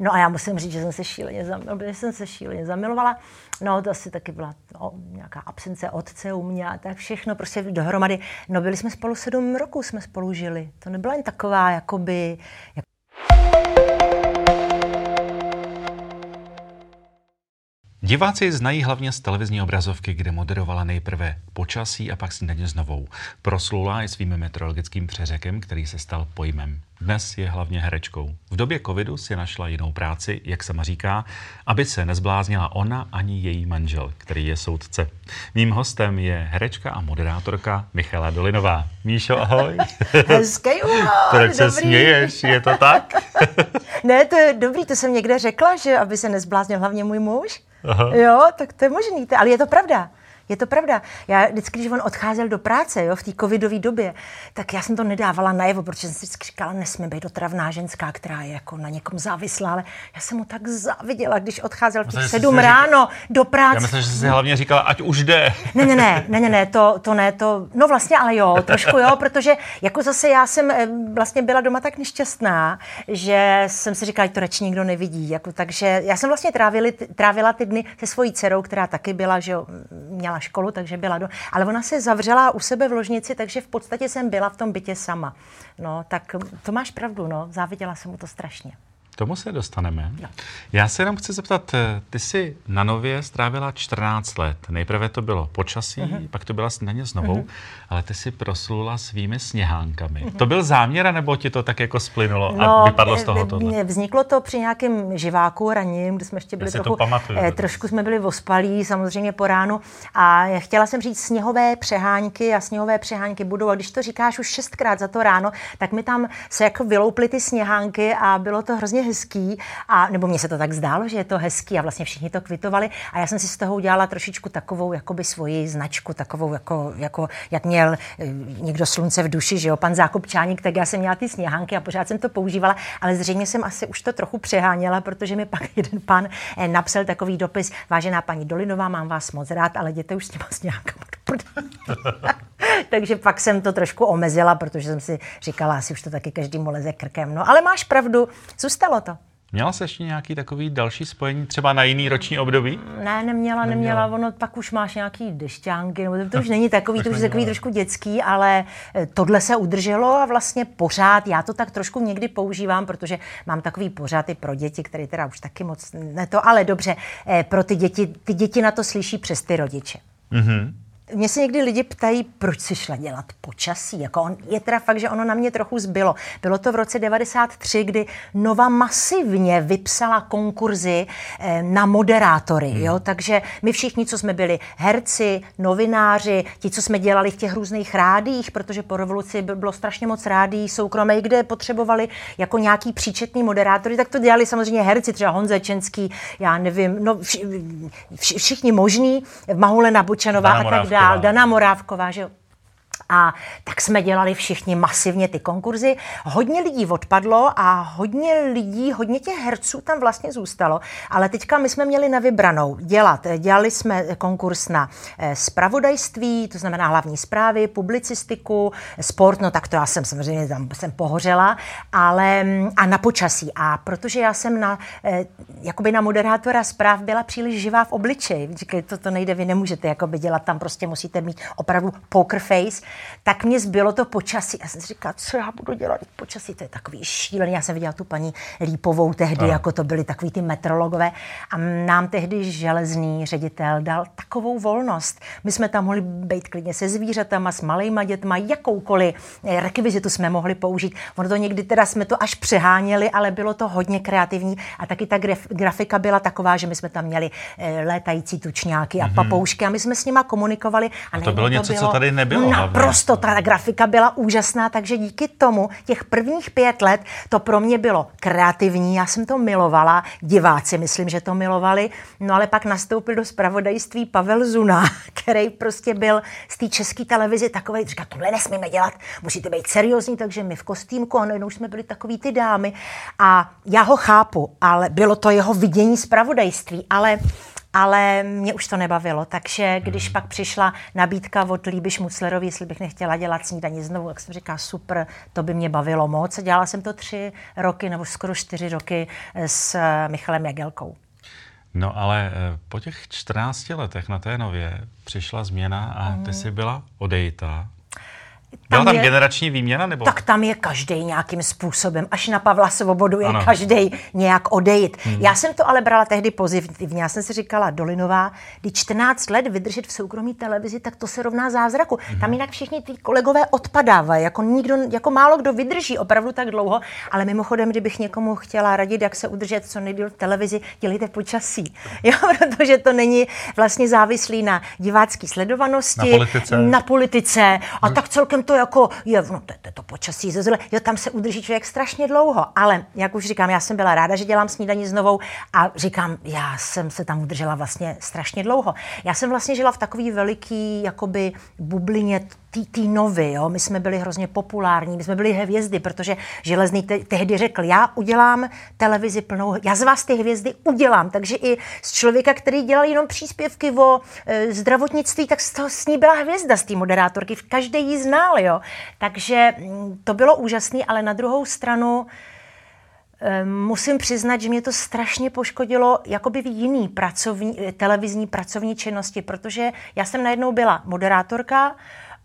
No a já musím říct, že jsem se šíleně, zamilovala, že jsem se šíleně zamilovala. No to asi taky byla no, nějaká absence otce u mě a tak všechno prostě dohromady. No byli jsme spolu sedm roků, jsme spolu žili. To nebyla jen taková jakoby... Jak... Diváci znají hlavně z televizní obrazovky, kde moderovala nejprve počasí a pak snídaně s novou. Proslula i svým meteorologickým přeřekem, který se stal pojmem. Dnes je hlavně herečkou. V době covidu si našla jinou práci, jak sama říká, aby se nezbláznila ona ani její manžel, který je soudce. Mým hostem je herečka a moderátorka Michala Dolinová. Míšo, ahoj. Hezký úvod, Proč se směješ? Je to tak? ne, to je dobrý, to jsem někde řekla, že aby se nezbláznil hlavně můj muž. Aha. Jo, tak to je možný, ale je to pravda. Je to pravda. Já vždycky, když on odcházel do práce jo, v té covidové době, tak já jsem to nedávala najevo, protože jsem si vždycky říkala, nesmí být dotravná ženská, která je jako na někom závislá, ale já jsem mu tak záviděla, když odcházel v sedm ráno do práce. Já myslím, že jsi si hlavně říkala, ať už jde. Ne, ne, ne, ne, ne, ne, to, to ne, to, no vlastně ale jo, trošku jo, protože jako zase já jsem eh, vlastně byla doma tak nešťastná, že jsem si říkala, že to radši nikdo nevidí, jako, takže já jsem vlastně trávili, trávila ty dny se svojí dcerou, která taky byla, že jo, měla školu, takže byla do... Ale ona se zavřela u sebe v ložnici, takže v podstatě jsem byla v tom bytě sama. No, tak to máš pravdu, no, záviděla jsem mu to strašně tomu se dostaneme. Já se jenom chci zeptat, eh, ty jsi na Nově strávila 14 let. Nejprve to bylo počasí, uh-huh. pak to byla snídaně s Novou, uh-huh. ale ty si proslula svými sněhánkami. Uh-huh. To byl záměr, nebo ti to tak jako splynulo no, a vypadlo z toho tohle? Vzniklo to při nějakém živáku raním, kdy jsme ještě byli trochu, pamatuju, eh, trošku jsme byli ospalí, samozřejmě po ránu a chtěla jsem říct sněhové přehánky a sněhové přehánky budou a když to říkáš už šestkrát za to ráno, tak mi tam se jako vylouply ty sněhánky a bylo to hrozně hezký, a, nebo mně se to tak zdálo, že je to hezký a vlastně všichni to kvitovali a já jsem si z toho udělala trošičku takovou jakoby svoji značku, takovou jako, jako jak měl eh, někdo slunce v duši, že jo, pan Zákopčáník, tak já jsem měla ty sněhánky a pořád jsem to používala, ale zřejmě jsem asi už to trochu přeháněla, protože mi pak jeden pan eh, napsal takový dopis, vážená paní Dolinová, mám vás moc rád, ale jděte už s těma sněhánkama Takže pak jsem to trošku omezila, protože jsem si říkala, asi už to taky každý leze krkem. No ale máš pravdu, zůstalo to. Měla jsi ještě nějaký takový další spojení, třeba na jiný roční období? Ne, neměla, neměla. neměla. Ono pak už máš nějaký dešťánky, nebo to, to už není takový, to už je takový trošku dětský, ale eh, tohle se udrželo a vlastně pořád, já to tak trošku někdy používám, protože mám takový pořád i pro děti, které teda už taky moc ne to, ale dobře, eh, pro ty děti, ty děti na to slyší přes ty rodiče. Mm-hmm. Mě se někdy lidi ptají, proč si šla dělat počasí. Jako on, je teda fakt, že ono na mě trochu zbylo. Bylo to v roce 93, kdy Nova masivně vypsala konkurzy eh, na moderátory. Hmm. Jo? Takže my všichni, co jsme byli herci, novináři, ti, co jsme dělali v těch různých rádích, protože po revoluci bylo strašně moc rádí soukromé, kde potřebovali jako nějaký příčetný moderátory, tak to dělali samozřejmě herci, třeba Honza Čenský, já nevím, no vš, vš, všichni možní, Mahule Nabučanová a tak dále dál, Dana Morávková, že jo. A tak jsme dělali všichni masivně ty konkurzy. Hodně lidí odpadlo a hodně lidí, hodně těch herců tam vlastně zůstalo. Ale teďka my jsme měli na vybranou dělat. Dělali jsme konkurs na eh, spravodajství, to znamená hlavní zprávy, publicistiku, sport, no tak to já jsem samozřejmě tam jsem pohořela, ale mm, a na počasí. A protože já jsem na, eh, jakoby na moderátora zpráv byla příliš živá v obličeji. Říkali, to, to nejde, vy nemůžete jakoby dělat, tam prostě musíte mít opravdu poker face tak mě zbylo to počasí. Já jsem si říkala, co já budu dělat počasí, to je takový šílený. Já jsem viděla tu paní Lípovou tehdy, Aha. jako to byly takový ty metrologové. A nám tehdy železný ředitel dal takovou volnost. My jsme tam mohli být klidně se zvířatama, s malejma dětma, jakoukoliv rekvizitu jsme mohli použít. Ono to někdy teda jsme to až přeháněli, ale bylo to hodně kreativní a taky ta graf, grafika byla taková, že my jsme tam měli e, létající tučňáky a mm-hmm. papoušky a my jsme s nima komunikovali. A, a to bylo něco, to bylo co tady nebylo. Naprosto, ta grafika byla úžasná, takže díky tomu těch prvních pět let to pro mě bylo kreativní, já jsem to milovala, diváci myslím, že to milovali, no ale pak nastoupil do spravodajství Pavel Zuna, který prostě byl z té české televize takový, říká, tohle nesmíme dělat, musíte být seriózní, takže my v kostýmku, a najednou jsme byli takový ty dámy. A já ho chápu, ale bylo to jeho vidění spravodajství, ale ale mě už to nebavilo. Takže když hmm. pak přišla nabídka od Líby Šmuclerovi, jestli bych nechtěla dělat snídaní znovu, tak jsem říkala, super, to by mě bavilo moc. Dělala jsem to tři roky, nebo skoro čtyři roky s Michalem Jagelkou. No ale eh, po těch 14 letech na té nově přišla změna a ty jsi byla odejita byla tam je, generační výměna? Nebo? Tak tam je každý nějakým způsobem. Až na Pavla Svobodu je každý nějak odejít. Hmm. Já jsem to ale brala tehdy pozitivně. Já jsem si říkala, Dolinová, když 14 let vydržet v soukromí televizi, tak to se rovná zázraku. Hmm. Tam jinak všichni ty kolegové odpadávají. Jako, nikdo, jako málo kdo vydrží opravdu tak dlouho. Ale mimochodem, kdybych někomu chtěla radit, jak se udržet co nejdíl v televizi, dělejte počasí. Jo, protože to není vlastně závislý na divácké sledovanosti, na politice, na politice a hmm. tak celkem to jako je, no to, to, to počasí ze zle, jo, tam se udrží člověk strašně dlouho, ale jak už říkám, já jsem byla ráda, že dělám snídaní znovu a říkám, já jsem se tam udržela vlastně strašně dlouho. Já jsem vlastně žila v takový veliký jakoby bublině tý novy, jo? my jsme byli hrozně populární, my jsme byli hvězdy, protože Železný te- tehdy řekl, já udělám televizi plnou, já z vás ty hvězdy udělám, takže i z člověka, který dělal jenom příspěvky o e, zdravotnictví, tak z toho s ní byla hvězda z té moderátorky, každý ji znal, jo? takže mm, to bylo úžasné, ale na druhou stranu e, musím přiznat, že mě to strašně poškodilo jakoby v jiný pracovní, televizní pracovní činnosti, protože já jsem najednou byla moderátorka,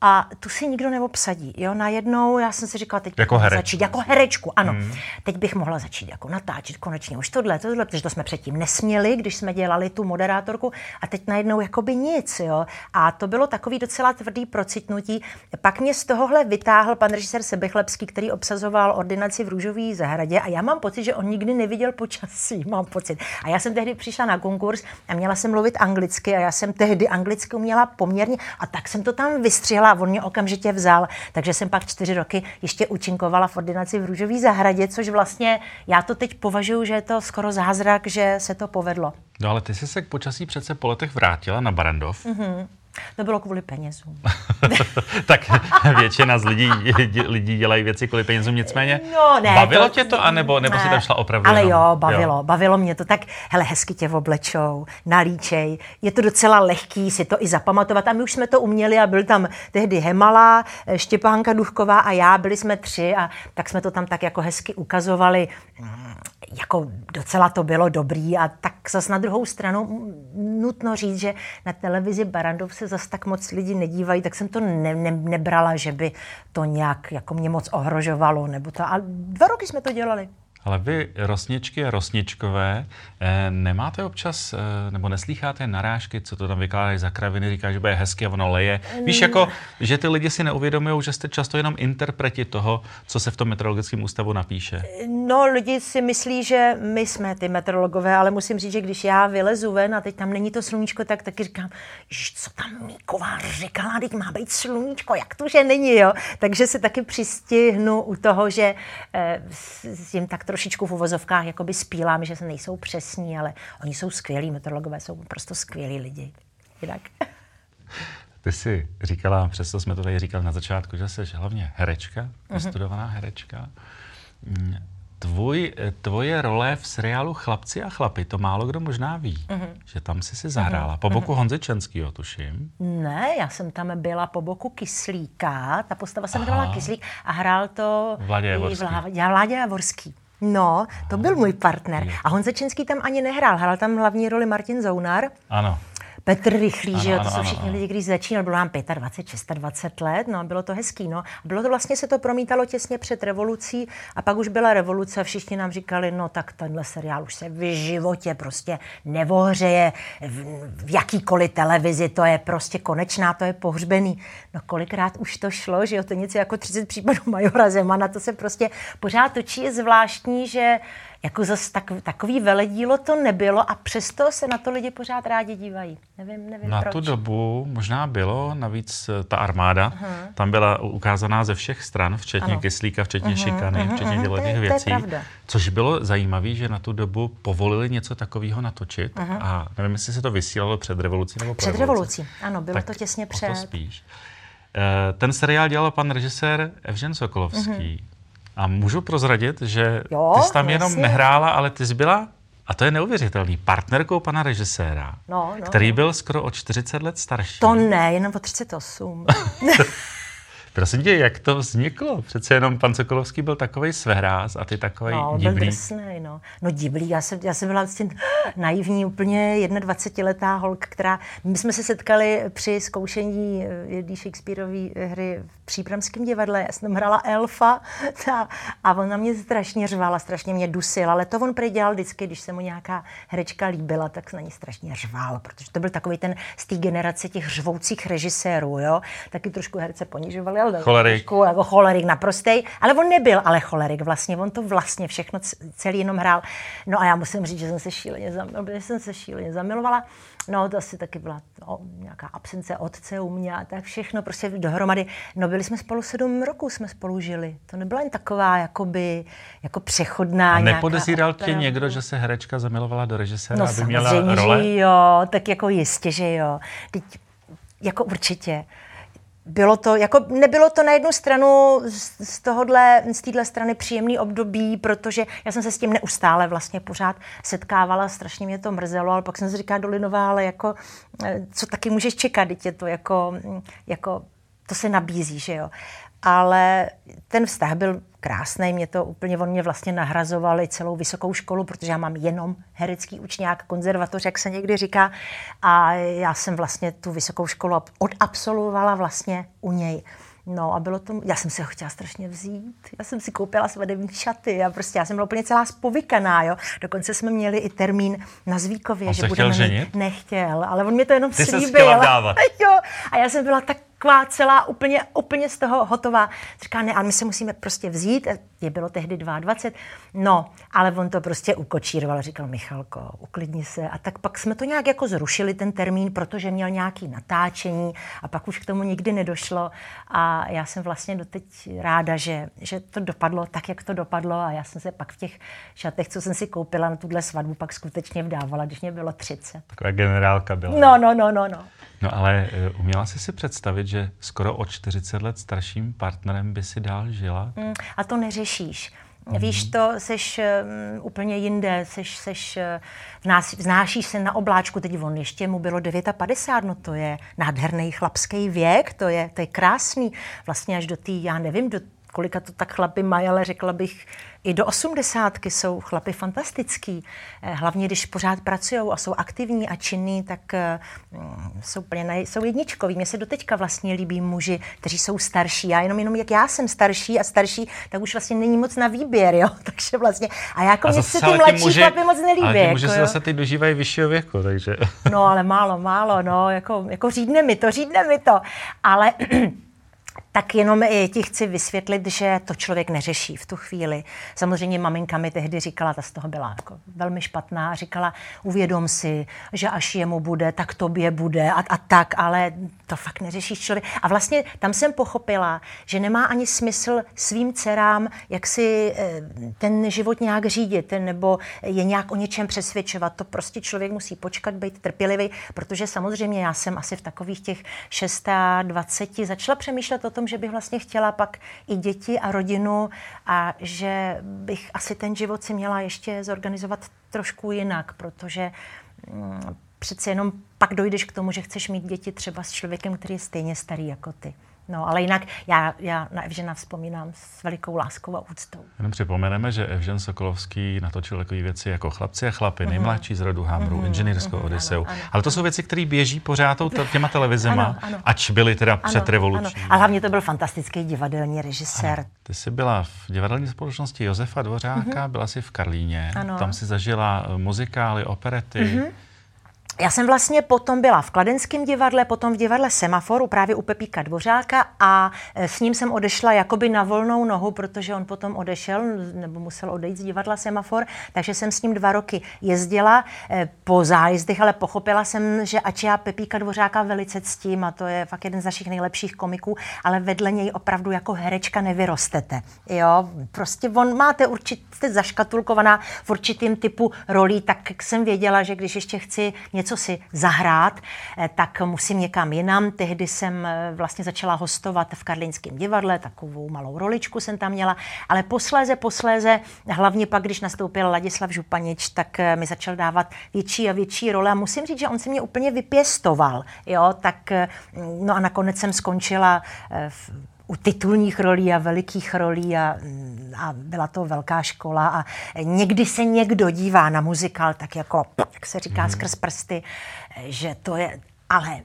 a tu si nikdo neobsadí. Jo, najednou já jsem si říkala, teď jako herečku. začít jako herečku, ano. Hmm. Teď bych mohla začít jako natáčet konečně už tohle, tohle, protože to jsme předtím nesměli, když jsme dělali tu moderátorku a teď najednou jakoby nic, jo. A to bylo takový docela tvrdý procitnutí. Pak mě z tohohle vytáhl pan režisér Sebechlebský, který obsazoval ordinaci v Růžové zahradě a já mám pocit, že on nikdy neviděl počasí, mám pocit. A já jsem tehdy přišla na konkurs a měla jsem mluvit anglicky a já jsem tehdy anglicky uměla poměrně a tak jsem to tam vystřihla on mě okamžitě vzal, takže jsem pak čtyři roky ještě účinkovala v ordinaci v Růžové zahradě, což vlastně já to teď považuji, že je to skoro zázrak, že se to povedlo. No ale ty jsi se k počasí přece po letech vrátila na Barandov. Mm-hmm. To bylo kvůli penězům. tak většina z lidí, lidí dělají věci kvůli penězům, nicméně. No, ne, bavilo to, tě to, anebo, nebo ne, si tam šla opravdu Ale jenom? jo, bavilo, jo. bavilo mě to. Tak, hele, hezky tě oblečou, nalíčej. Je to docela lehký si to i zapamatovat. A my už jsme to uměli a byl tam tehdy Hemala, Štěpánka Duchková a já, byli jsme tři a tak jsme to tam tak jako hezky ukazovali jako docela to bylo dobrý a tak zase na druhou stranu nutno říct, že na televizi Barandov se zase tak moc lidi nedívají, tak jsem to ne, ne, nebrala, že by to nějak jako mě moc ohrožovalo, nebo to, a dva roky jsme to dělali. Ale vy, rosničky a rosničkové, eh, nemáte občas, eh, nebo neslýcháte narážky, co to tam vykládají za kraviny, říká, že bude hezky a ono leje. Víš, jako, že ty lidi si neuvědomují, že jste často jenom interpreti toho, co se v tom meteorologickém ústavu napíše. No, lidi si myslí, že my jsme ty meteorologové, ale musím říct, že když já vylezu ven a teď tam není to sluníčko, tak taky říkám, že co tam Míková říkala, teď má být sluníčko, jak to, že není, jo? Takže se taky přistihnu u toho, že eh, s tím tak trošičku v uvozovkách jakoby spílám, že se nejsou přesní, ale oni jsou skvělí, meteorologové jsou prostě skvělí lidi. Jinak. Ty jsi říkala, přesto jsme to tady říkali na začátku, že jsi hlavně herečka, uh-huh. herečka. Mm, tvůj, tvoje role v seriálu Chlapci a chlapy, to málo kdo možná ví, uh-huh. že tam jsi si zahrála. Uh-huh. Po boku uh-huh. Honze Čenskýho, tuším. Ne, já jsem tam byla po boku Kyslíka, ta postava se jmenovala Kyslík a hrál to Vládě Javorský. Vládě Javorský. No, to byl můj partner. A Honza Čenský tam ani nehrál, hrál tam hlavní roli Martin Zounar. Ano. Petr Rychlý, ano, že jo, to ano, jsou všichni ano. lidi, když začínal, bylo nám 25, 26 let, no, bylo to hezký, no. Bylo to vlastně, se to promítalo těsně před revolucí a pak už byla revoluce a všichni nám říkali, no tak tenhle seriál už se v životě prostě nevohřeje v, v jakýkoliv televizi, to je prostě konečná, to je pohřbený. No kolikrát už to šlo, že jo, to něco jako 30 případů Majora Zemana, to se prostě pořád točí, je zvláštní, že jako zase tak, takový veledílo to nebylo a přesto se na to lidi pořád rádi dívají. Nevím, nevím Na proč. tu dobu možná bylo, navíc eh, ta armáda, uh-huh. tam byla ukázaná ze všech stran, včetně ano. kyslíka, včetně uh-huh, šikany, uh-huh, včetně uh-huh, těch věcí. To je což bylo zajímavé, že na tu dobu povolili něco takového natočit uh-huh. a nevím, jestli se to vysílalo před revolucí nebo Před revolucí, ano, bylo tak to těsně před. To spíš. Eh, ten seriál dělal pan režisér Evžen Sokolovský. Uh-huh. A můžu prozradit, že jo, ty jsi tam jenom jasně. nehrála, ale ty jsi byla A to je neuvěřitelný. Partnerkou pana režiséra, no, no, který no. byl skoro o 40 let starší. To ne, jenom o 38. Prosím tě, jak to vzniklo? Přece jenom pan Sokolovský byl takový svehráz a ty takový no, diblý. byl drsnej, no. No diblý, já jsem, já jsem byla vlastně naivní, úplně 21-letá holka, která, my jsme se setkali při zkoušení eh, jedné Shakespeareové hry v Příbramském divadle, já jsem hrála elfa a, a on na mě strašně řval a strašně mě dusil, ale to on prý dělal vždycky, když se mu nějaká herečka líbila, tak na ní strašně řval, protože to byl takový ten z té generace těch řvoucích režisérů, jo. Taky trošku herce ponižovali, ale cholerik. Trošku, jako cholerik naprostej, ale on nebyl ale cholerik vlastně, on to vlastně všechno celý jenom hrál. No a já musím říct, že jsem se šíleně, zamilovala, že jsem se šíleně zamilovala. No to asi taky byla no, nějaká absence otce u mě a tak všechno prostě dohromady. No byli jsme spolu sedm roků, jsme spolu žili. To nebyla jen taková jakoby, jako přechodná A nepodezíral tě opera. někdo, že se herečka zamilovala do režiséra, no, aby měla role? že jo, tak jako jistě, že jo. Teď, jako určitě bylo to, jako nebylo to na jednu stranu z, z tohohle, z téhle strany příjemný období, protože já jsem se s tím neustále vlastně pořád setkávala, strašně mě to mrzelo, ale pak jsem si říkala Dolinová, ale jako, co taky můžeš čekat, je to jako, jako, to se nabízí, že jo. Ale ten vztah byl krásný, mě to úplně, on mě vlastně nahrazovali celou vysokou školu, protože já mám jenom herecký učňák, konzervatoř, jak se někdy říká, a já jsem vlastně tu vysokou školu odabsoluovala vlastně u něj. No a bylo to, já jsem si ho chtěla strašně vzít. Já jsem si koupila svadební šaty a prostě já jsem byla úplně celá spovykaná, jo. Dokonce jsme měli i termín na Zvíkově, on že budeme chtěl ženit? Nechtěl, ale on mě to jenom Ty slíbil. dávat. Jo, a já jsem byla tak taková celá úplně, úplně z toho hotová. Říká, ne, ale my se musíme prostě vzít. Je bylo tehdy 22. No, ale on to prostě ukočíroval. Říkal, Michalko, uklidni se. A tak pak jsme to nějak jako zrušili, ten termín, protože měl nějaký natáčení a pak už k tomu nikdy nedošlo. A já jsem vlastně doteď ráda, že, že to dopadlo tak, jak to dopadlo. A já jsem se pak v těch šatech, co jsem si koupila na tuhle svatbu, pak skutečně vdávala, když mě bylo 30. Taková generálka byla. No, no, no, no, no. No ale uh, uměla jsi si představit, že skoro o 40 let starším partnerem by si dál žila? Mm, a to neřešíš. Mm. Víš to, seš um, úplně jinde, seš, seš, vnás, vznášíš se na obláčku, teď on ještě mu bylo 59, no to je nádherný chlapský věk, to je, to je krásný, vlastně až do té, já nevím, do kolika to tak chlapy mají, ale řekla bych, i do osmdesátky jsou chlapy fantastický. Hlavně, když pořád pracují a jsou aktivní a činní, tak mm, jsou, plně, jsou jedničkoví. Mně se doteďka vlastně líbí muži, kteří jsou starší. Já jenom, jenom jak já jsem starší a starší, tak už vlastně není moc na výběr, jo. Takže vlastně, a jako mně se ty mladší muži, chlapy moc nelíbí. Ale ty muži jako, se zase ty dožívají vyššího věku, takže... No, ale málo, málo, no, jako, jako řídne mi to, řídne mi to. Ale tak jenom ti chci vysvětlit, že to člověk neřeší v tu chvíli. Samozřejmě maminka mi tehdy říkala, ta z toho byla jako velmi špatná, říkala, uvědom si, že až jemu bude, tak tobě bude a, a tak, ale to fakt neřeší člověk. A vlastně tam jsem pochopila, že nemá ani smysl svým dcerám, jak si eh, ten život nějak řídit, nebo je nějak o něčem přesvědčovat. To prostě člověk musí počkat, být trpělivý, protože samozřejmě já jsem asi v takových těch 620 začala přemýšlet o tom, že bych vlastně chtěla pak i děti a rodinu a že bych asi ten život si měla ještě zorganizovat trošku jinak, protože mm, přece jenom pak dojdeš k tomu, že chceš mít děti třeba s člověkem, který je stejně starý jako ty. No, ale jinak já, já na Evžena vzpomínám s velikou láskou a úctou. Jenom připomeneme, že Evžen Sokolovský natočil takové věci jako Chlapci a chlapy, mm-hmm. nejmladší z rodu Hamru, mm-hmm. inženýrskou mm-hmm. Odiseu. Ano, ano, Ale to jsou věci, které běží pořád těma televizema, ano, ano. ač byly teda ano, před revolucí. Ano. A hlavně to byl fantastický divadelní režisér. Ano. Ty jsi byla v divadelní společnosti Josefa Dvořáka, mm-hmm. byla jsi v Karlíně, ano. tam si zažila muzikály, operety. Mm-hmm. Já jsem vlastně potom byla v Kladenském divadle, potom v divadle Semaforu, právě u Pepíka Dvořáka a e, s ním jsem odešla jakoby na volnou nohu, protože on potom odešel, nebo musel odejít z divadla Semafor, takže jsem s ním dva roky jezdila e, po zájezdech, ale pochopila jsem, že ač já Pepíka Dvořáka velice ctím a to je fakt jeden z našich nejlepších komiků, ale vedle něj opravdu jako herečka nevyrostete. Jo, prostě on máte určitě zaškatulkovaná v určitým typu rolí, tak jsem věděla, že když ještě chci něco něco si zahrát, eh, tak musím někam jinam. Tehdy jsem eh, vlastně začala hostovat v Karlínském divadle, takovou malou roličku jsem tam měla, ale posléze, posléze, hlavně pak, když nastoupil Ladislav Županič, tak mi začal dávat větší a větší role. A musím říct, že on si mě úplně vypěstoval, jo, tak no a nakonec jsem skončila v u titulních rolí a velikých rolí a, a byla to velká škola a někdy se někdo dívá na muzikál tak jako, jak se říká, mm. skrz prsty, že to je, ale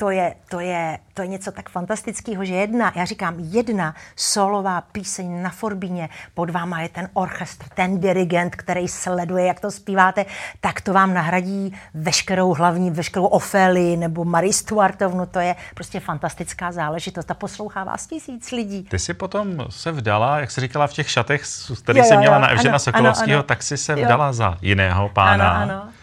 to je, to, je, to je něco tak fantastického, že jedna, já říkám, jedna solová píseň na Forbíně, pod váma je ten orchestr, ten dirigent, který sleduje, jak to zpíváte, tak to vám nahradí veškerou hlavní, veškerou Ofélii nebo Marie Stuartovnu, to je prostě fantastická záležitost a poslouchá vás tisíc lidí. Ty si potom se vdala, jak jsi říkala, v těch šatech, který jsi měla jo, na Evžena Sokolovského, tak si se vdala jo. za jiného pána. Ano, ano.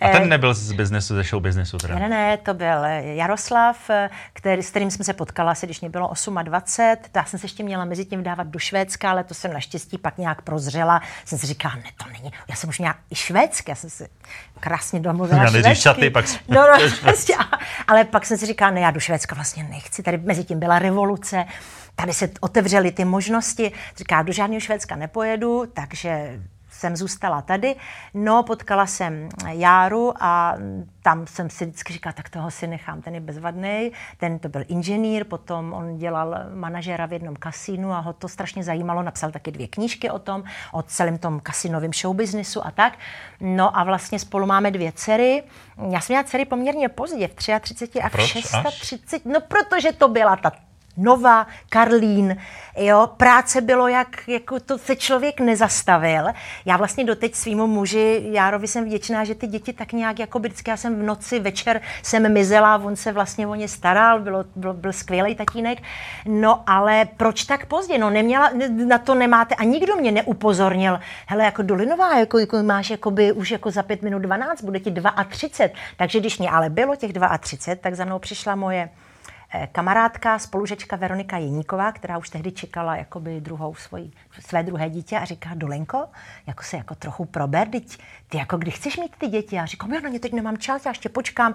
A ten eh, nebyl z biznesu, ze show biznesu teda? Ne, ne, to byl Jaroslav, eh, který, s kterým jsme se potkala asi, když mě bylo 28. Já jsem se ještě měla mezi tím dávat do Švédska, ale to jsem naštěstí pak nějak prozřela. Jsem si říkala, ne, to není. Já jsem už měla i švédské, já jsem si krásně domluvila já švédsky. šaty, pak no, no, prostě, ale pak jsem si říkala, ne, já do Švédska vlastně nechci. Tady mezi tím byla revoluce, tady se otevřely ty možnosti. Říká, do žádného Švédska nepojedu, takže jsem zůstala tady. No, potkala jsem Járu a tam jsem si vždycky říkala, tak toho si nechám, ten je bezvadný. Ten to byl inženýr, potom on dělal manažera v jednom kasínu a ho to strašně zajímalo. Napsal taky dvě knížky o tom, o celém tom kasinovém showbiznisu a tak. No a vlastně spolu máme dvě dcery. Já jsem měla dcery poměrně pozdě, v 33 a v Proč 630. No, protože to byla ta Nova, Karlín, jo, práce bylo jak, jako to se člověk nezastavil. Já vlastně doteď svýmu muži, Járovi jsem vděčná, že ty děti tak nějak, jako vždycky já jsem v noci, večer jsem mizela, on se vlastně o ně staral, bylo, byl, byl skvělý tatínek. No ale proč tak pozdě? No neměla, na to nemáte a nikdo mě neupozornil. Hele, jako Dolinová, jako, jako máš jakoby, už jako za pět minut 12, bude ti 32. Takže když mě ale bylo těch 32, tak za mnou přišla moje kamarádka, spolužečka Veronika Jeníková, která už tehdy čekala jakoby druhou svoji, své druhé dítě a říká, Dolenko, jako se jako trochu prober, teď ty jako kdy chceš mít ty děti? Já říkám, na ně teď nemám čas, já ještě počkám.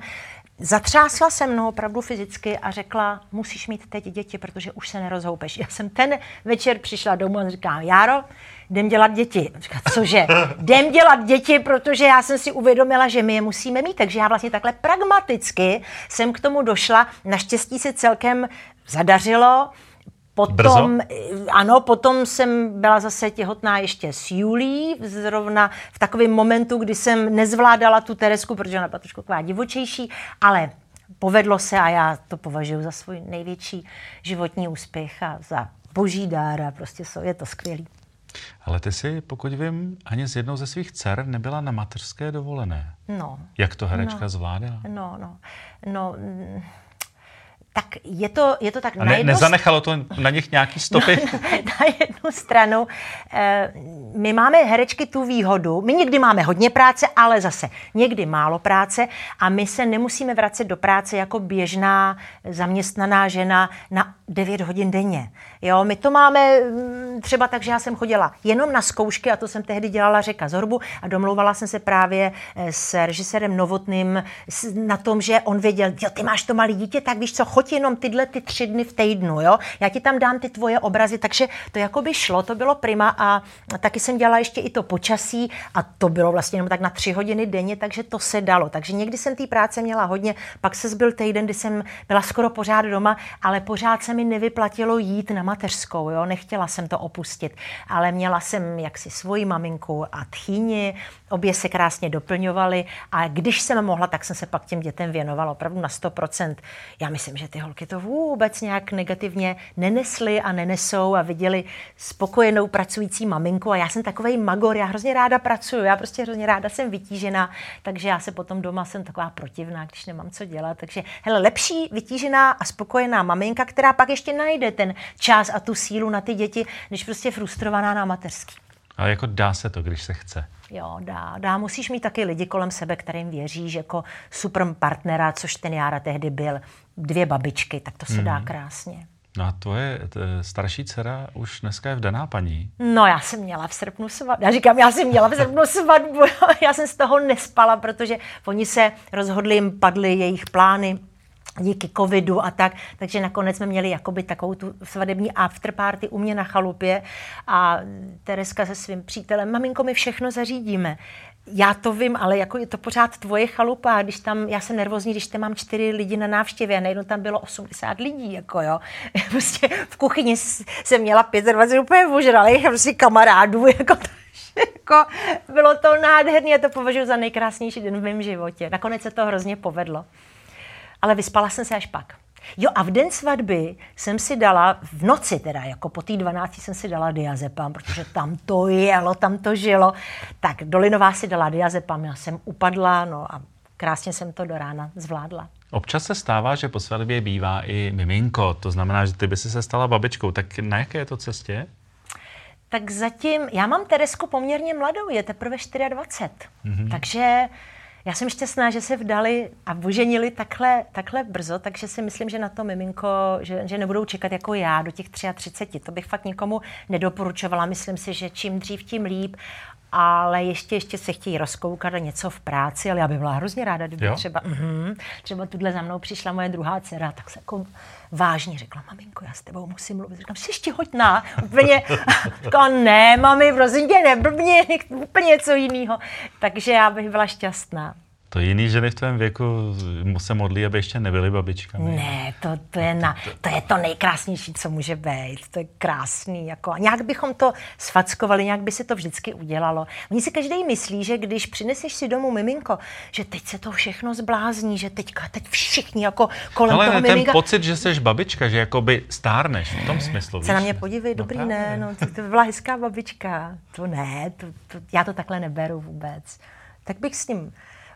Zatřásla se mnou opravdu fyzicky a řekla, musíš mít teď děti, protože už se nerozhoupeš. Já jsem ten večer přišla domů a říkám, Járo, jdem dělat děti. Říká, cože? Jdem dělat děti, protože já jsem si uvědomila, že my je musíme mít. Takže já vlastně takhle pragmaticky jsem k tomu došla. Naštěstí se celkem zadařilo. Potom, Brzo? ano, potom jsem byla zase těhotná ještě s Julí, zrovna v takovém momentu, kdy jsem nezvládala tu Teresku, protože ona byla trošku taková divočejší, ale povedlo se a já to považuji za svůj největší životní úspěch a za boží dár a prostě je to skvělý. Ale ty si, pokud vím, ani z jednou ze svých dcer nebyla na mateřské dovolené. No. Jak to herečka no. zvládá? No, no. No, tak je to, je to tak... A ne, na nezanechalo to na nich nějaký stopy? No, na jednu stranu, eh, my máme herečky tu výhodu, my někdy máme hodně práce, ale zase někdy málo práce a my se nemusíme vracet do práce jako běžná zaměstnaná žena na 9 hodin denně. Jo, my to máme mm, třeba tak, že já jsem chodila jenom na zkoušky a to jsem tehdy dělala řeka Zorbu a domlouvala jsem se právě eh, s režisérem Novotným na tom, že on věděl, jo, ty máš to malé dítě, tak víš co, choď jenom tyhle ty tři dny v týdnu, jo, já ti tam dám ty tvoje obrazy, takže to jako by šlo, to bylo prima a taky jsem dělala ještě i to počasí a to bylo vlastně jenom tak na tři hodiny denně, takže to se dalo. Takže někdy jsem té práce měla hodně, pak se zbyl týden, kdy jsem byla skoro pořád doma, ale pořád se mi nevyplatilo jít na mateřskou, jo? nechtěla jsem to opustit, ale měla jsem jaksi svoji maminku a tchýni, obě se krásně doplňovaly a když jsem mohla, tak jsem se pak těm dětem věnovala opravdu na 100%. Já myslím, že ty holky to vůbec nějak negativně nenesly a nenesou a viděli spokojenou pracující maminku a já jsem takový magor, já hrozně ráda pracuju, já prostě hrozně ráda jsem vytížená, takže já se potom doma jsem taková protivná, když nemám co dělat. Takže hele, lepší vytížená a spokojená maminka, která pak ještě najde ten čas a tu sílu na ty děti, než prostě frustrovaná na mateřský. Ale jako dá se to, když se chce. Jo, dá, dá. Musíš mít taky lidi kolem sebe, kterým věříš jako super partnera, což ten Jára tehdy byl. Dvě babičky, tak to se mm. dá mhm. krásně. No a tvoje starší dcera už dneska je vdaná paní. No já jsem měla v srpnu svatbu. Já říkám, já jsem měla v srpnu svatbu. já jsem z toho nespala, protože oni se rozhodli, jim padly jejich plány díky covidu a tak, takže nakonec jsme měli jakoby takovou tu svadební afterparty u mě na chalupě a Tereska se svým přítelem, maminko, my všechno zařídíme já to vím, ale jako je to pořád tvoje chalupa, když tam, já jsem nervózní, když tam mám čtyři lidi na návštěvě a najednou tam bylo 80 lidí, jako jo. Prostě v kuchyni jsem měla 25 úplně ožralých prostě kamarádů, jako jako bylo to nádherné a to považuji za nejkrásnější den v mém životě. Nakonec se to hrozně povedlo. Ale vyspala jsem se až pak. Jo a v den svatby jsem si dala, v noci teda, jako po té 12 jsem si dala diazepam, protože tam to jelo, tam to žilo. Tak Dolinová si dala diazepam, já jsem upadla, no a krásně jsem to do rána zvládla. Občas se stává, že po svatbě bývá i miminko, to znamená, že ty by si se stala babičkou. Tak na jaké je to cestě? Tak zatím, já mám Teresku poměrně mladou, je teprve 24, mm-hmm. takže já jsem šťastná, že se vdali a oženili takhle, takhle brzo, takže si myslím, že na to miminko, že, že nebudou čekat jako já do těch 33. To bych fakt nikomu nedoporučovala. Myslím si, že čím dřív, tím líp ale ještě, ještě se chtějí rozkoukat a něco v práci, ale já bych byla hrozně ráda, kdyby jo? třeba, uh-huh, třeba tuhle za mnou přišla moje druhá dcera, tak se jako vážně řekla, maminko, já s tebou musím mluvit. Říkám, jsi ještě na, úplně, říkala, ne, mami, prosím tě, neblbně, úplně něco jiného. Takže já bych byla šťastná. To jiný ženy v tvém věku se modlí, aby ještě nebyly babičkami. Ne, to, to, je na, to je to nejkrásnější, co může být. To je krásný. Jako, a nějak bychom to sfackovali, nějak by se to vždycky udělalo. Oni si každý myslí, že když přineseš si domů miminko, že teď se to všechno zblázní, že teďka, teď všichni jako kolem Ale toho ten miminka. pocit, že jsi babička, že jakoby stárneš v tom smyslu. Se na mě podívej, no dobrý právě. ne, no, to, to byla hezká babička. To ne, to, to, já to takhle neberu vůbec. Tak bych s ním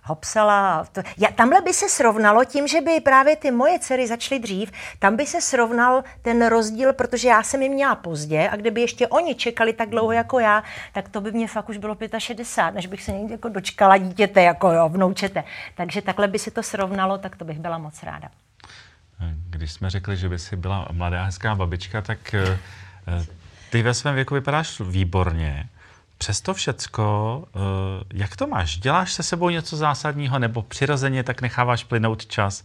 Hopsala. To, já, tamhle by se srovnalo tím, že by právě ty moje dcery začaly dřív, tam by se srovnal ten rozdíl, protože já jsem jim měla pozdě a kdyby ještě oni čekali tak dlouho jako já, tak to by mě fakt už bylo 65, než bych se někdy jako dočkala dítěte, jako jo, vnoučete. Takže takhle by se to srovnalo, tak to bych byla moc ráda. Když jsme řekli, že by si byla mladá hezká babička, tak eh, ty ve svém věku vypadáš výborně. Přesto všecko, eh, jak to máš? Děláš se sebou něco zásadního nebo přirozeně tak necháváš plynout čas?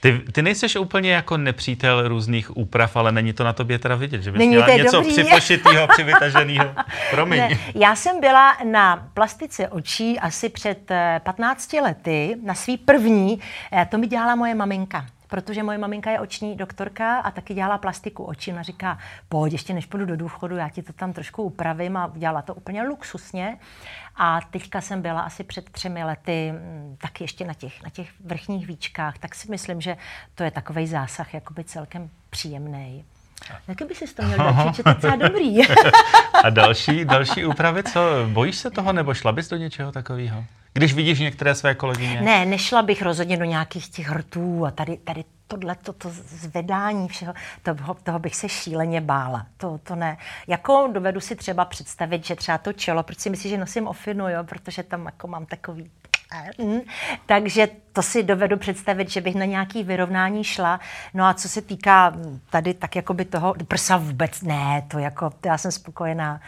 Ty, ty nejseš úplně jako nepřítel různých úprav, ale není to na tobě teda vidět, že bys není měla něco dobrý. připošitýho, přivytaženého. Promiň. Ne, já jsem byla na plastice očí asi před 15 eh, lety, na svý první, eh, to mi dělala moje maminka protože moje maminka je oční doktorka a taky dělala plastiku očí. Ona říká, pojď, ještě než půjdu do důchodu, já ti to tam trošku upravím a dělala to úplně luxusně. A teďka jsem byla asi před třemi lety mm, taky ještě na těch, na těch vrchních výčkách, tak si myslím, že to je takový zásah jakoby celkem příjemný. Taky by si to měl dát, že to je docela dobrý. a další, další úpravy, co? Bojíš se toho nebo šla bys do něčeho takového? Když vidíš některé své kolegyně? Ne, nešla bych rozhodně do nějakých těch hrtů a tady, tady tohle, to, to zvedání všeho, toho, toho bych se šíleně bála. To, to ne. Jako dovedu si třeba představit, že třeba to čelo, proč si myslíš, že nosím ofinu, jo? protože tam jako mám takový Mm. Takže to si dovedu představit, že bych na nějaký vyrovnání šla. No a co se týká tady tak jako by toho, prsa vůbec ne, to jako, já jsem spokojená.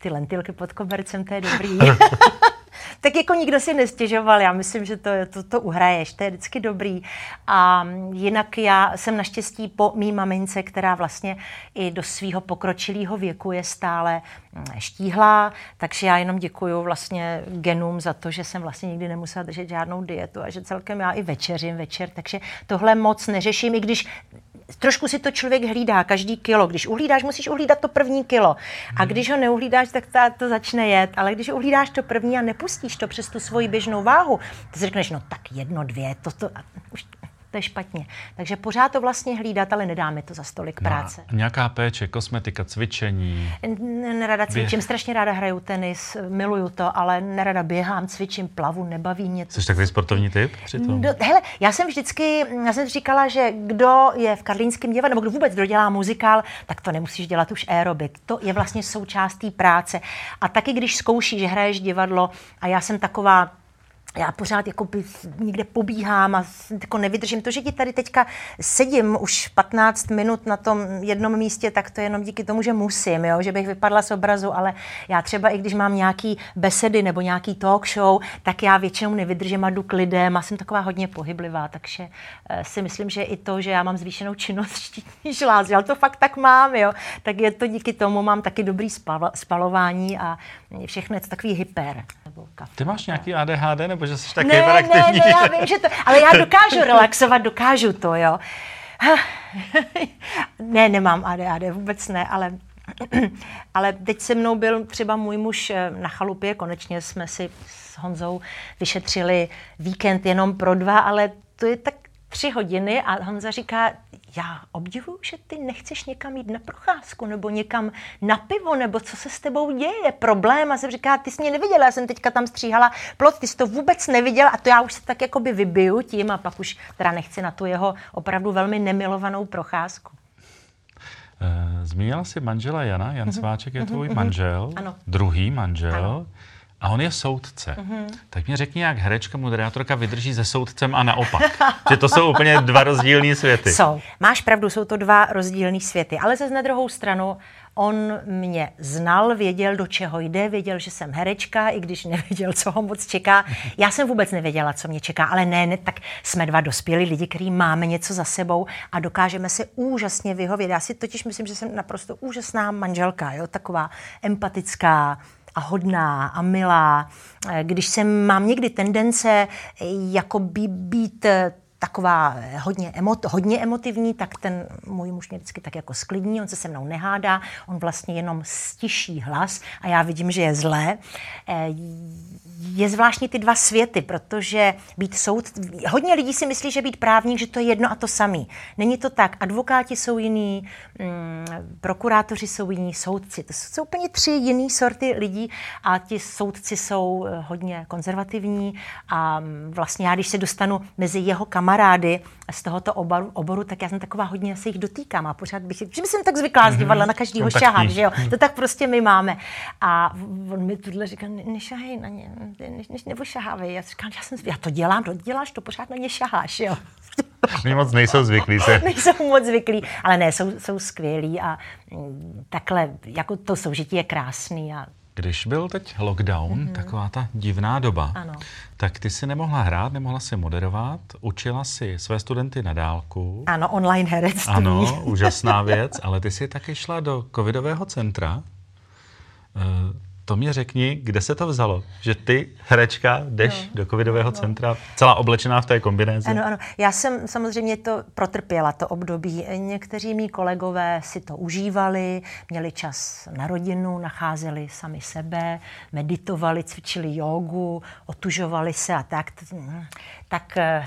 Ty lentilky pod kobercem, to je dobrý. tak jako nikdo si nestěžoval, já myslím, že to, to, to uhraješ, to je vždycky dobrý. A jinak já jsem naštěstí po mý mamince, která vlastně i do svého pokročilého věku je stále mm, štíhlá, takže já jenom děkuju vlastně genům za to, že jsem vlastně nikdy nemusela držet žádnou dietu a že celkem já i večeřím večer, takže tohle moc neřeším, i když trošku si to člověk hlídá každý kilo. Když uhlídáš, musíš uhlídat to první kilo. A hmm. když ho neuhlídáš, tak to, to začne jet. Ale když uhlídáš to první a nepustíš to přes tu svoji běžnou váhu, to si řekneš, no tak jedno, dvě, to, to, už to je špatně. Takže pořád to vlastně hlídat, ale nedáme to za stolik no, práce. Nějaká péče, kosmetika, cvičení? Nerada cvičím, strašně ráda hraju tenis, miluju to, ale nerada běhám, cvičím, plavu, nebaví mě to. Jsi takový sportovní typ přitom? Do, hele, já jsem vždycky, já jsem říkala, že kdo je v Karlínském divadle, nebo kdo vůbec kdo dělá muzikál, tak to nemusíš dělat už aerobik. To je vlastně součástí práce. A taky, když zkoušíš, že hraješ divadlo, a já jsem taková já pořád jako někde pobíhám a jako nevydržím. To, že ti tady teďka sedím už 15 minut na tom jednom místě, tak to je jenom díky tomu, že musím, jo? že bych vypadla z obrazu, ale já třeba i když mám nějaký besedy nebo nějaký talk show, tak já většinou nevydržím a jdu k lidem a jsem taková hodně pohyblivá, takže eh, si myslím, že i to, že já mám zvýšenou činnost štítní žlázy, ale to fakt tak mám, jo? tak je to díky tomu, mám taky dobrý spalování a všechno je to takový hyper. Nebo Ty máš nějaký ADHD nebo že jsi taky ne, hyperaktivní? Ne, ne, já vím, že to, ale já dokážu relaxovat, dokážu to, jo. ne, nemám ADHD, vůbec ne, ale ale teď se mnou byl třeba můj muž eh, na chalupě, konečně jsme si s Honzou vyšetřili víkend jenom pro dva, ale to je tak tři hodiny a Honza říká, já obdivuju, že ty nechceš někam jít na procházku nebo někam na pivo, nebo co se s tebou děje, je problém. A jsem říká, ty jsi mě neviděla, já jsem teďka tam stříhala plot, ty jsi to vůbec neviděla a to já už se tak jakoby vybiju tím a pak už teda nechci na tu jeho opravdu velmi nemilovanou procházku. Eh, zmínila jsi manžela Jana, Jan mhm. Sváček je tvůj mhm, mhm. manžel, ano. druhý manžel. Ano. A on je soudce. Mm-hmm. Tak mě řekni, jak herečka, moderátorka vydrží se soudcem a naopak. že to jsou úplně dva rozdílné světy. Jsou. Máš pravdu, jsou to dva rozdílné světy. Ale zase na druhou stranu, on mě znal, věděl, do čeho jde, věděl, že jsem herečka, i když nevěděl, co ho moc čeká. Já jsem vůbec nevěděla, co mě čeká, ale ne, ne tak jsme dva dospělí lidi, kteří máme něco za sebou a dokážeme se úžasně vyhovět. Já si totiž myslím, že jsem naprosto úžasná manželka, jo? taková empatická, a hodná a milá. Eh, když jsem, mám někdy tendence eh, jako by být eh, taková hodně, emot, hodně emotivní, tak ten můj muž mě vždycky tak jako sklidní, on se se mnou nehádá, on vlastně jenom stiší hlas a já vidím, že je zlé je zvláštní ty dva světy, protože být soud, hodně lidí si myslí, že být právník, že to je jedno a to samý. Není to tak. Advokáti jsou jiní, mm, prokurátoři jsou jiní, soudci. To jsou úplně tři jiné sorty lidí a ti soudci jsou eh, hodně konzervativní a mm, vlastně já, když se dostanu mezi jeho kamarády z tohoto oboru, oboru tak já jsem taková hodně se jich dotýkám a pořád bych, že jsem tak zvyklá z mhm. divadla na každýho šahat, že jo. To tak prostě my máme. A on mi tuhle říká, nešahej na ně, než, než nebo šahávej. Já říkám, já, jsem, já to dělám, to děláš, to pořád na ně šaháš, jo. Oni moc nejsou zvyklí se. nejsou moc zvyklí, ale ne, jsou, jsou skvělí a mm, takhle, jako to soužití je krásný a když byl teď lockdown, mm-hmm. taková ta divná doba, ano. tak ty si nemohla hrát, nemohla si moderovat, učila si své studenty na dálku. Ano, online herectví. Ano, úžasná věc, ale ty si taky šla do covidového centra. To mě řekni, kde se to vzalo, že ty, herečka, jdeš no. do covidového no. centra, celá oblečená v té kombinézi. Ano, ano. Já jsem samozřejmě to protrpěla, to období. Někteří mý kolegové si to užívali, měli čas na rodinu, nacházeli sami sebe, meditovali, cvičili jogu, otužovali se a tak. Tak eh,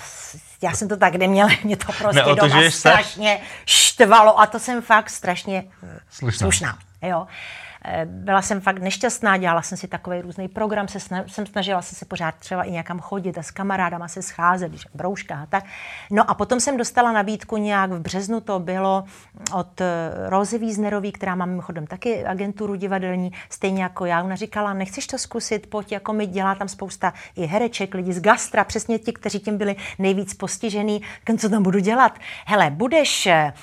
já jsem to tak neměla, mě to prostě doma strašně štvalo a to jsem fakt strašně slušná. slušná jo. Eh, byla jsem fakt nešťastná, dělala jsem si takový různý program, se sna- jsem snažila se, se pořád třeba i někam chodit a s kamarádama se scházet, když brouška a tak. No a potom jsem dostala nabídku nějak v březnu, to bylo od eh, Rozy Víznerový, která má mimochodem taky agenturu divadelní, stejně jako já. Ona říkala, nechceš to zkusit, pojď, jako mi dělá tam spousta i hereček, lidi z gastra, přesně ti, kteří tím byli nejvíc postižený. Co tam budu dělat? Hele, budeš eh,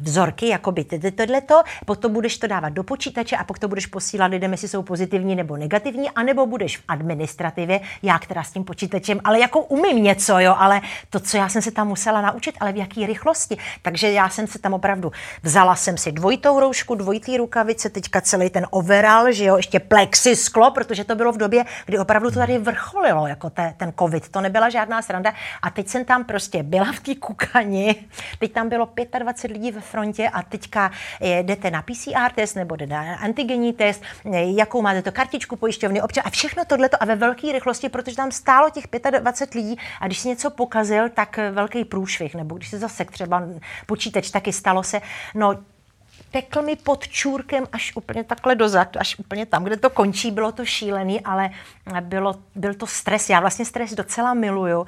vzorky, jako by tohleto, potom budeš to dávat do počítače a pak to budeš posílat lidem, jestli jsou pozitivní nebo negativní, anebo budeš v administrativě, já která s tím počítačem, ale jako umím něco, jo, ale to, co já jsem se tam musela naučit, ale v jaký rychlosti. Takže já jsem se tam opravdu, vzala jsem si dvojitou roušku, dvojitý rukavice, teďka celý ten overall, že jo, ještě plexisklo, protože to bylo v době, kdy opravdu to tady vrcholilo, jako te, ten covid, to nebyla žádná sranda. A teď jsem tam prostě byla v té kukani, teď tam bylo 25 lidí ve frontě a teďka jdete na PCR test nebo jdete na antigenní test, jakou máte to kartičku pojišťovny, občan a všechno tohleto a ve velké rychlosti, protože tam stálo těch 25 lidí a když si něco pokazil, tak velký průšvih, nebo když se zase třeba počítač, taky stalo se, no tekl mi pod čůrkem až úplně takhle dozad, až úplně tam, kde to končí, bylo to šílený, ale bylo, byl to stres. Já vlastně stres docela miluju,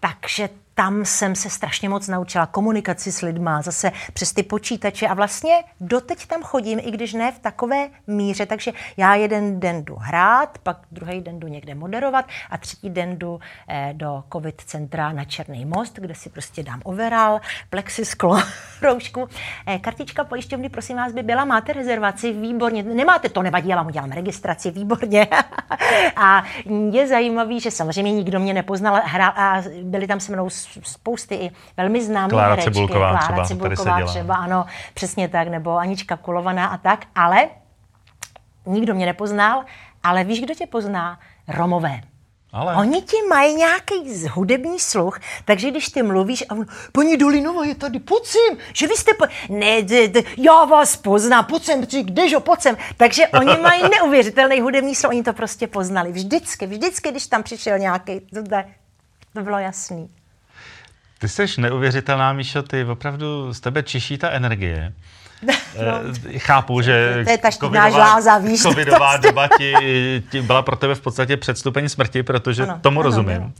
takže tam jsem se strašně moc naučila komunikaci s lidma, zase přes ty počítače. A vlastně doteď tam chodím, i když ne v takové míře, takže já jeden den jdu hrát, pak druhý den jdu někde moderovat a třetí den jdu eh, do covid centra na Černý most, kde si prostě dám overall, plexisklo, roušku. Eh, kartička pojišťovny, prosím vás, by byla, máte rezervaci, výborně, nemáte to, nevadí, já vám udělám registraci, výborně. a je zajímavý, že samozřejmě nikdo mě nepoznal, hra, a byli tam se mnou spousty i velmi známých Klára herečky. Cibulková Klára třeba, Cibulková se třeba, ano, přesně tak, nebo Anička Kulovaná a tak, ale nikdo mě nepoznal, ale víš, kdo tě pozná? Romové. Ale... Oni ti mají nějaký hudební sluch, takže když ty mluvíš a on, paní Dolinová je tady, pojď sem, že vy jste, po... ne, d, d, já vás poznám, pojď sem, kdežo, pojď sem. Takže oni mají neuvěřitelný hudební sluch, oni to prostě poznali. Vždycky, vždycky, když tam přišel nějaký, to, to bylo jasný. Ty jsi neuvěřitelná, Míšo, ty opravdu z tebe čiší ta energie. No. Chápu, že to je ta covidová, žláza, víš, covidová doba ti, ti byla pro tebe v podstatě předstupeň smrti, protože ano, tomu ano, rozumím. Ano.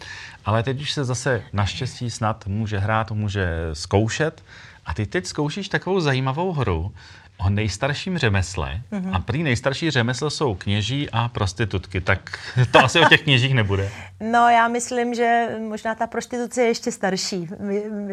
Ale teď už se zase naštěstí snad může hrát, může zkoušet. A ty teď zkoušíš takovou zajímavou hru, o nejstarším řemesle. Mm-hmm. A prý nejstarší řemeslo jsou kněží a prostitutky. Tak to asi o těch kněžích nebude. No, já myslím, že možná ta prostituce je ještě starší,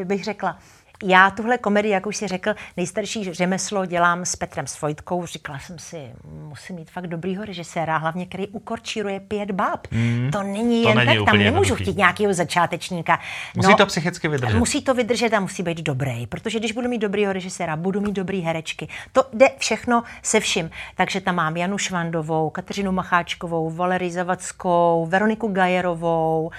bych řekla. Já tuhle komedii, jak už si řekl, nejstarší řemeslo dělám s Petrem Svojtkou. Říkala jsem si, musím mít fakt dobrýho režiséra, hlavně který ukorčíruje pět báb. Mm, to není to jen není tak, tam nemůžu chtít nějakého začátečníka. Musí no, to psychicky vydržet. Musí to vydržet a musí být dobrý, protože když budu mít dobrýho režiséra, budu mít dobrý herečky. To jde všechno se vším. Takže tam mám Janu Švandovou, Kateřinu Macháčkovou, Valerii Zavackou, Veroniku Gajerovou,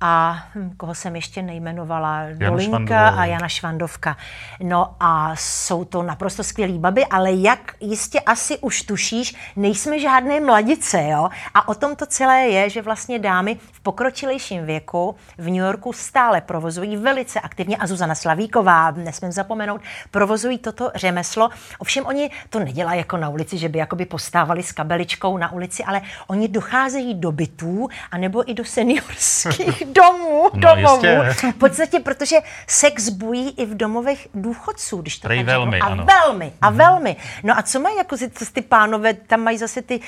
a koho jsem ještě nejmenovala, Jana Dolinka Švandová. a Jana Švandovka. No a jsou to naprosto skvělý baby, ale jak jistě asi už tušíš, nejsme žádné mladice, jo? A o tom to celé je, že vlastně dámy v pokročilejším věku v New Yorku stále provozují velice aktivně a Zuzana Slavíková, nesmím zapomenout, provozují toto řemeslo. Ovšem oni to nedělají jako na ulici, že by jakoby postávali s kabeličkou na ulici, ale oni docházejí do bytů anebo i do seniorských domů, no, domovů. Jistě. V podstatě, protože sex bují i v domovech důchodců, když to tak velmi, A ano. velmi, a mm. velmi. No a co mají jako ty pánové, tam mají zase ty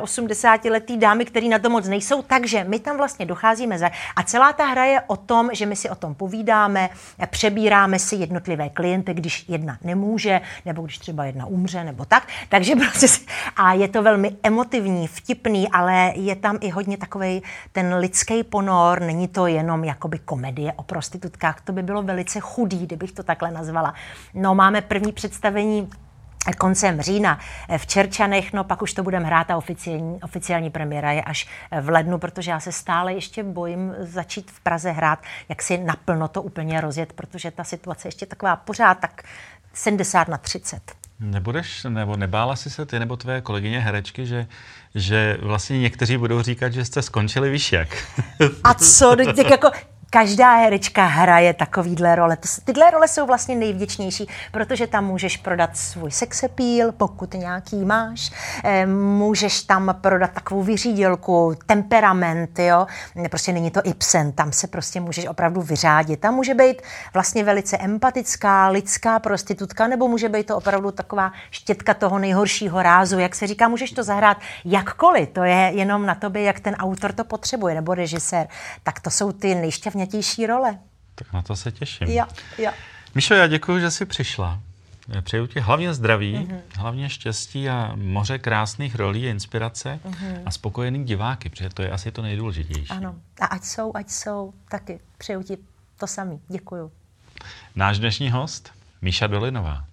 85 letý dámy, který na to moc nejsou, takže my tam vlastně docházíme za... A celá ta hra je o tom, že my si o tom povídáme, přebíráme si jednotlivé klienty, když jedna nemůže, nebo když třeba jedna umře, nebo tak. Takže prostě... A je to velmi emotivní, vtipný, ale je tam i hodně takový ten lidský ponor, není to jenom jakoby komedie o prostitutkách, to by bylo velice chudý, kdybych to takhle nazvala. No, máme první představení koncem října v Čerčanech, no pak už to budeme hrát a oficiální, oficiální premiéra je až v lednu, protože já se stále ještě bojím začít v Praze hrát, jak si naplno to úplně rozjet, protože ta situace ještě taková pořád tak 70 na 30. Nebudeš, nebo nebála jsi se ty nebo tvé kolegyně herečky, že, že vlastně někteří budou říkat, že jste skončili víš jak? A co, tak jako každá herečka hraje takovýhle role. Tyhle role jsou vlastně nejvděčnější, protože tam můžeš prodat svůj sexepíl, pokud nějaký máš. Eh, můžeš tam prodat takovou vyřídilku, temperament, jo. Prostě není to Ibsen, tam se prostě můžeš opravdu vyřádit. Tam může být vlastně velice empatická, lidská prostitutka, nebo může být to opravdu taková štětka toho nejhoršího rázu. Jak se říká, můžeš to zahrát jakkoliv. To je jenom na tobě, jak ten autor to potřebuje, nebo režisér. Tak to jsou ty nejšťavnější nejpodstatnější role. Tak na to se těším. Jo, jo. Míšo, já děkuji, že jsi přišla. Přeju ti hlavně zdraví, mm-hmm. hlavně štěstí a moře krásných rolí, inspirace mm-hmm. a spokojený diváky, protože to je asi to nejdůležitější. Ano, a ať jsou, ať jsou, taky přeju ti to samý. Děkuju. Náš dnešní host, Míša Dolinová.